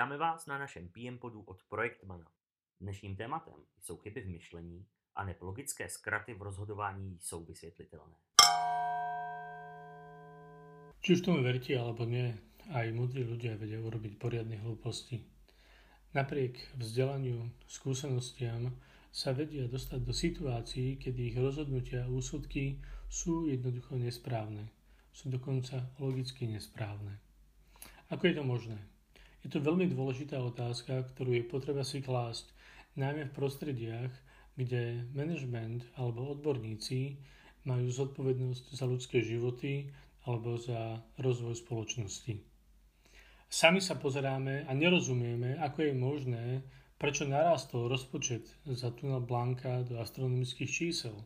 Vítáme vás na našem PM podu od Projektmana. Dnešním tématem jsou chyby v myšlení a logické zkraty v rozhodování jsou vysvětlitelné. Či už tomu verte alebo nie, aj múdri ľudia vedia urobiť poriadne hlúposti. Napriek vzdelaniu, skúsenostiam sa vedia dostať do situácií, kedy ich rozhodnutia a úsudky sú jednoducho nesprávne. Sú dokonca logicky nesprávne. Ako je to možné? Je to veľmi dôležitá otázka, ktorú je potreba si klásť, najmä v prostrediach, kde management alebo odborníci majú zodpovednosť za ľudské životy alebo za rozvoj spoločnosti. Sami sa pozeráme a nerozumieme, ako je možné, prečo narastol rozpočet za tunel Blanka do astronomických čísel.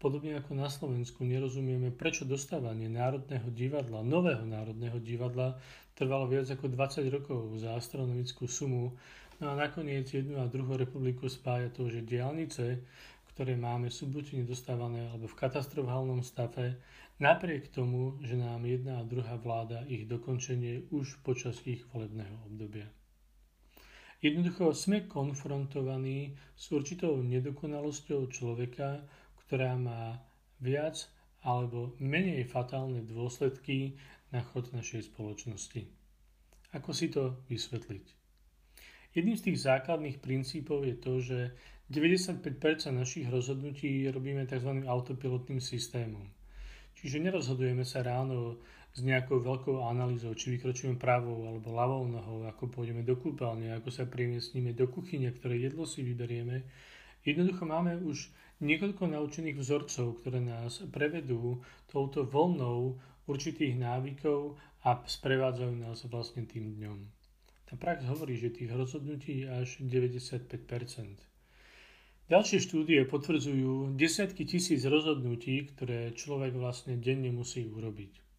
Podobne ako na Slovensku nerozumieme, prečo dostávanie Národného divadla, nového Národného divadla, trvalo viac ako 20 rokov za astronomickú sumu. No a nakoniec jednu a druhú republiku spája to, že diálnice, ktoré máme, sú buď nedostávané alebo v katastrofálnom stave, napriek tomu, že nám jedna a druhá vláda ich dokončenie už počas ich volebného obdobia. Jednoducho sme konfrontovaní s určitou nedokonalosťou človeka, ktorá má viac alebo menej fatálne dôsledky na chod našej spoločnosti. Ako si to vysvetliť? Jedným z tých základných princípov je to, že 95% našich rozhodnutí robíme tzv. autopilotným systémom. Čiže nerozhodujeme sa ráno s nejakou veľkou analýzou, či vykročíme pravou alebo ľavou nohou, ako pôjdeme do kúpeľne, ako sa premiesníme do kuchyne, ktoré jedlo si vyberieme. Jednoducho máme už niekoľko naučených vzorcov, ktoré nás prevedú touto voľnou určitých návykov a sprevádzajú nás vlastne tým dňom. Tá prax hovorí, že tých rozhodnutí je až 95%. Ďalšie štúdie potvrdzujú desiatky tisíc rozhodnutí, ktoré človek vlastne denne musí urobiť.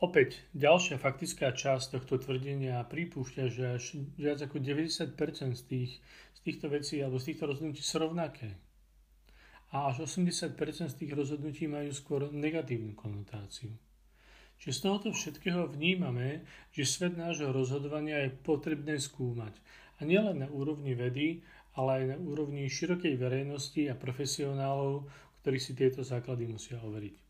Opäť ďalšia faktická časť tohto tvrdenia pripúšťa, že až viac ako 90% z, tých, z týchto vecí alebo z týchto rozhodnutí sú rovnaké. A až 80% z tých rozhodnutí majú skôr negatívnu konotáciu. Čiže z tohoto všetkého vnímame, že svet nášho rozhodovania je potrebné skúmať. A nielen na úrovni vedy, ale aj na úrovni širokej verejnosti a profesionálov, ktorí si tieto základy musia overiť.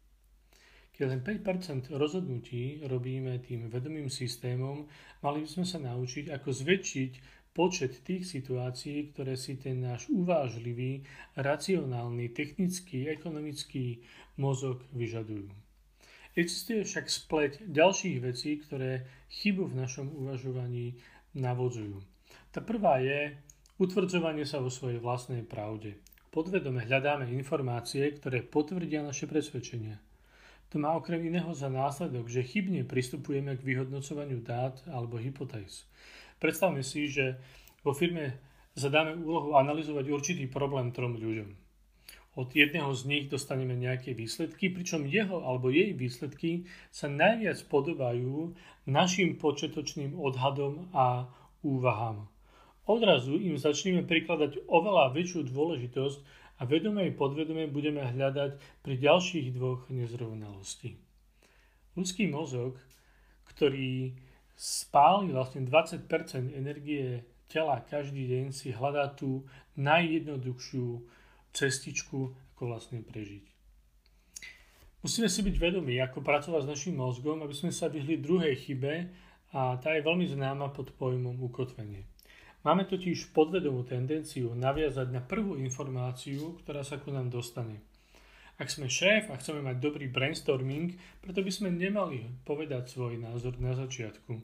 Keď len 5% rozhodnutí robíme tým vedomým systémom, mali by sme sa naučiť, ako zväčšiť počet tých situácií, ktoré si ten náš uvážlivý, racionálny, technický, ekonomický mozog vyžadujú. Existuje však spleť ďalších vecí, ktoré chybu v našom uvažovaní navodzujú. Tá prvá je utvrdzovanie sa vo svojej vlastnej pravde. Podvedome hľadáme informácie, ktoré potvrdia naše presvedčenia. To má okrem iného za následok, že chybne pristupujeme k vyhodnocovaniu dát alebo hypotéz. Predstavme si, že vo firme zadáme úlohu analyzovať určitý problém trom ľuďom. Od jedného z nich dostaneme nejaké výsledky, pričom jeho alebo jej výsledky sa najviac podobajú našim početočným odhadom a úvahám. Odrazu im začneme prikladať oveľa väčšiu dôležitosť a vedome i podvedome budeme hľadať pri ďalších dvoch nezrovnalostí. Ľudský mozog, ktorý spáli vlastne 20% energie tela každý deň, si hľadá tú najjednoduchšiu cestičku, ako vlastne prežiť. Musíme si byť vedomí, ako pracovať s našim mozgom, aby sme sa vyhli druhej chybe a tá je veľmi známa pod pojmom ukotvenie. Máme totiž podvedomú tendenciu naviazať na prvú informáciu, ktorá sa ku nám dostane. Ak sme šéf a chceme mať dobrý brainstorming, preto by sme nemali povedať svoj názor na začiatku.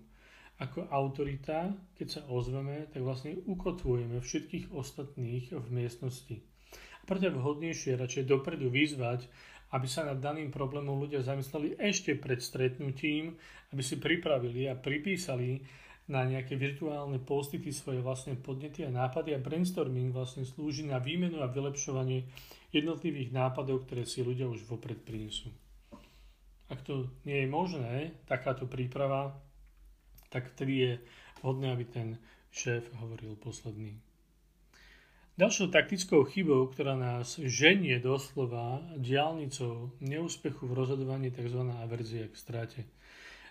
Ako autorita, keď sa ozveme, tak vlastne ukotvujeme všetkých ostatných v miestnosti. A preto je vhodnejšie radšej dopredu vyzvať, aby sa nad daným problémom ľudia zamysleli ešte pred stretnutím, aby si pripravili a pripísali na nejaké virtuálne postity svoje vlastné podnety a nápady a brainstorming vlastne slúži na výmenu a vylepšovanie jednotlivých nápadov, ktoré si ľudia už vopred prinesú. Ak to nie je možné, takáto príprava, tak vtedy je vhodné, aby ten šéf hovoril posledný. Ďalšou taktickou chybou, ktorá nás ženie doslova diálnicou neúspechu v rozhodovaní tzv. averzia k strate.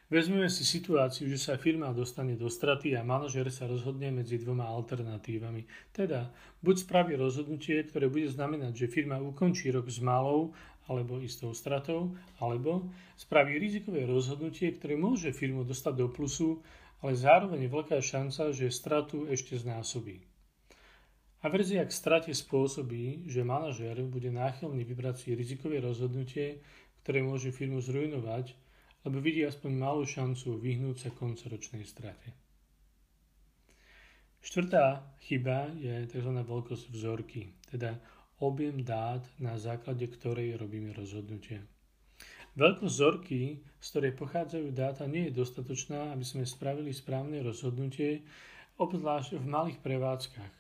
Vezmeme si situáciu, že sa firma dostane do straty a manažer sa rozhodne medzi dvoma alternatívami. Teda, buď spraví rozhodnutie, ktoré bude znamenať, že firma ukončí rok s malou alebo istou stratou, alebo spraví rizikové rozhodnutie, ktoré môže firmu dostať do plusu, ale zároveň je veľká šanca, že stratu ešte znásobí. Averzia k strate spôsobí, že manažer bude náchylný vybrať si rizikové rozhodnutie, ktoré môže firmu zrujnovať lebo vidí aspoň malú šancu vyhnúť sa koncoročnej strate. Štvrtá chyba je tzv. veľkosť vzorky, teda objem dát, na základe ktorej robíme rozhodnutie. Veľkosť vzorky, z ktorej pochádzajú dáta, nie je dostatočná, aby sme spravili správne rozhodnutie, obzvlášť v malých prevádzkach.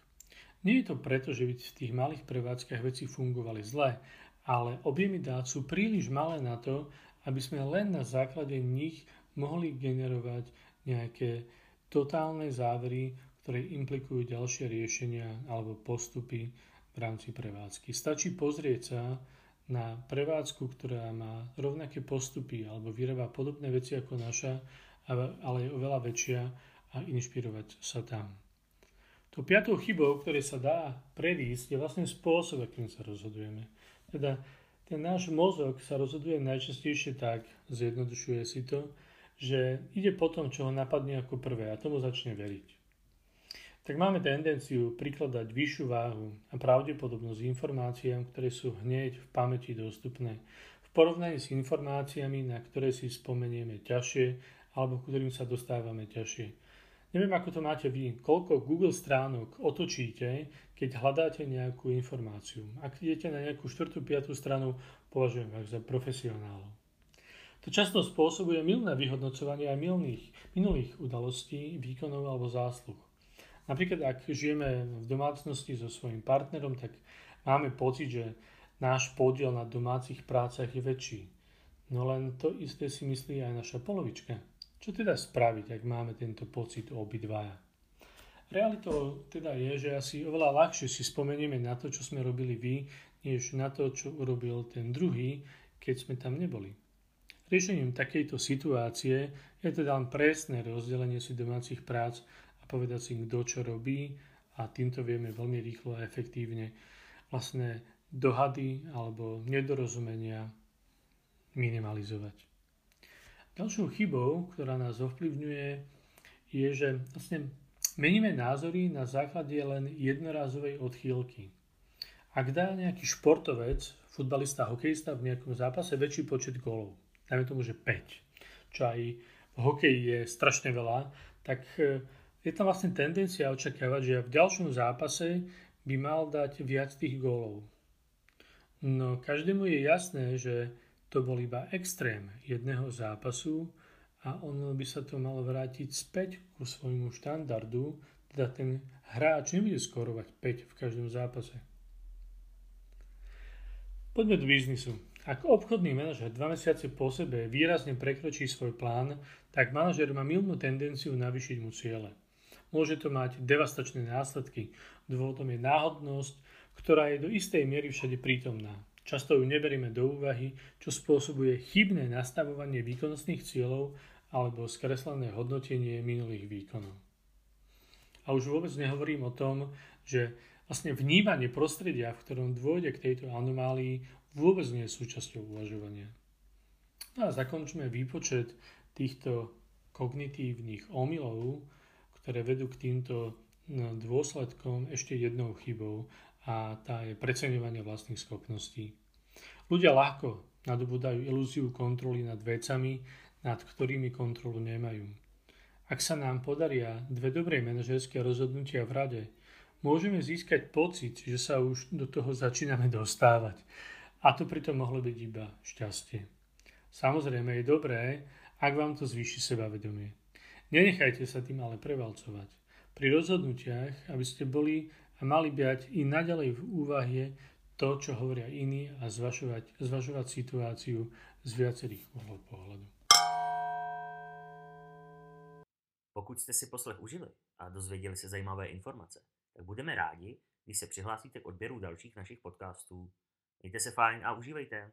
Nie je to preto, že by v tých malých prevádzkach veci fungovali zle, ale objemy dát sú príliš malé na to, aby sme len na základe nich mohli generovať nejaké totálne závery, ktoré implikujú ďalšie riešenia alebo postupy v rámci prevádzky. Stačí pozrieť sa na prevádzku, ktorá má rovnaké postupy alebo vyrába podobné veci ako naša, ale je oveľa väčšia a inšpirovať sa tam. To piatou chybou, ktoré sa dá predísť, je vlastne spôsob, akým sa rozhodujeme. Teda ten náš mozog sa rozhoduje najčastejšie tak, zjednodušuje si to, že ide po tom, čo ho napadne ako prvé a tomu začne veriť. Tak máme tendenciu prikladať vyššiu váhu a pravdepodobnosť informáciám, ktoré sú hneď v pamäti dostupné, v porovnaní s informáciami, na ktoré si spomenieme ťažšie alebo ktorým sa dostávame ťažšie. Neviem, ako to máte vy, koľko Google stránok otočíte, keď hľadáte nejakú informáciu. Ak idete na nejakú 4. 5. stranu, považujem vás za profesionálov. To často spôsobuje milné vyhodnocovanie aj milných, minulých udalostí, výkonov alebo zásluh. Napríklad, ak žijeme v domácnosti so svojím partnerom, tak máme pocit, že náš podiel na domácich prácach je väčší. No len to isté si myslí aj naša polovička. Čo teda spraviť, ak máme tento pocit obidvaja? Realitou teda je, že asi oveľa ľahšie si spomenieme na to, čo sme robili vy, než na to, čo urobil ten druhý, keď sme tam neboli. Riešením takejto situácie je teda len presné rozdelenie si domácich prác a povedať si, kto čo robí a týmto vieme veľmi rýchlo a efektívne vlastné dohady alebo nedorozumenia minimalizovať. Ďalšou chybou, ktorá nás ovplyvňuje, je, že vlastne meníme názory na základe len jednorázovej odchýlky. Ak dá nejaký športovec, futbalista, hokejista v nejakom zápase väčší počet gólov, dajme tomu, že 5, čo aj v hokeji je strašne veľa, tak e, je tam vlastne tendencia očakávať, že v ďalšom zápase by mal dať viac tých gólov. No každému je jasné, že to bol iba extrém jedného zápasu a ono by sa to malo vrátiť späť ku svojmu štandardu, teda ten hráč nebude skorovať 5 v každom zápase. Poďme do biznisu. Ak obchodný manažer dva mesiace po sebe výrazne prekročí svoj plán, tak manažer má milnú tendenciu navýšiť mu ciele. Môže to mať devastačné následky. Dôvodom je náhodnosť, ktorá je do istej miery všade prítomná. Často ju neberieme do úvahy, čo spôsobuje chybné nastavovanie výkonnostných cieľov alebo skreslené hodnotenie minulých výkonov. A už vôbec nehovorím o tom, že vlastne vnímanie prostredia, v ktorom dôjde k tejto anomálii, vôbec nie je súčasťou uvažovania. No a zakončíme výpočet týchto kognitívnych omylov, ktoré vedú k týmto dôsledkom ešte jednou chybou a tá je preceňovanie vlastných schopností. Ľudia ľahko nadobúdajú ilúziu kontroly nad vecami, nad ktorými kontrolu nemajú. Ak sa nám podaria dve dobré manažerské rozhodnutia v rade, môžeme získať pocit, že sa už do toho začíname dostávať. A to pritom mohlo byť iba šťastie. Samozrejme je dobré, ak vám to zvýši sebavedomie. Nenechajte sa tým ale prevalcovať. Pri rozhodnutiach, aby ste boli a mali byť i naďalej v úvahe to, čo hovoria iní a zvažovať, zvažovať situáciu z viacerých uhlov pohľadu. Pokud jste si poslech užili a dozvěděli se zajímavé informace, tak budeme rádi, když se přihlásíte k odběru dalších našich podcastů. Mějte se fajn a užívejte.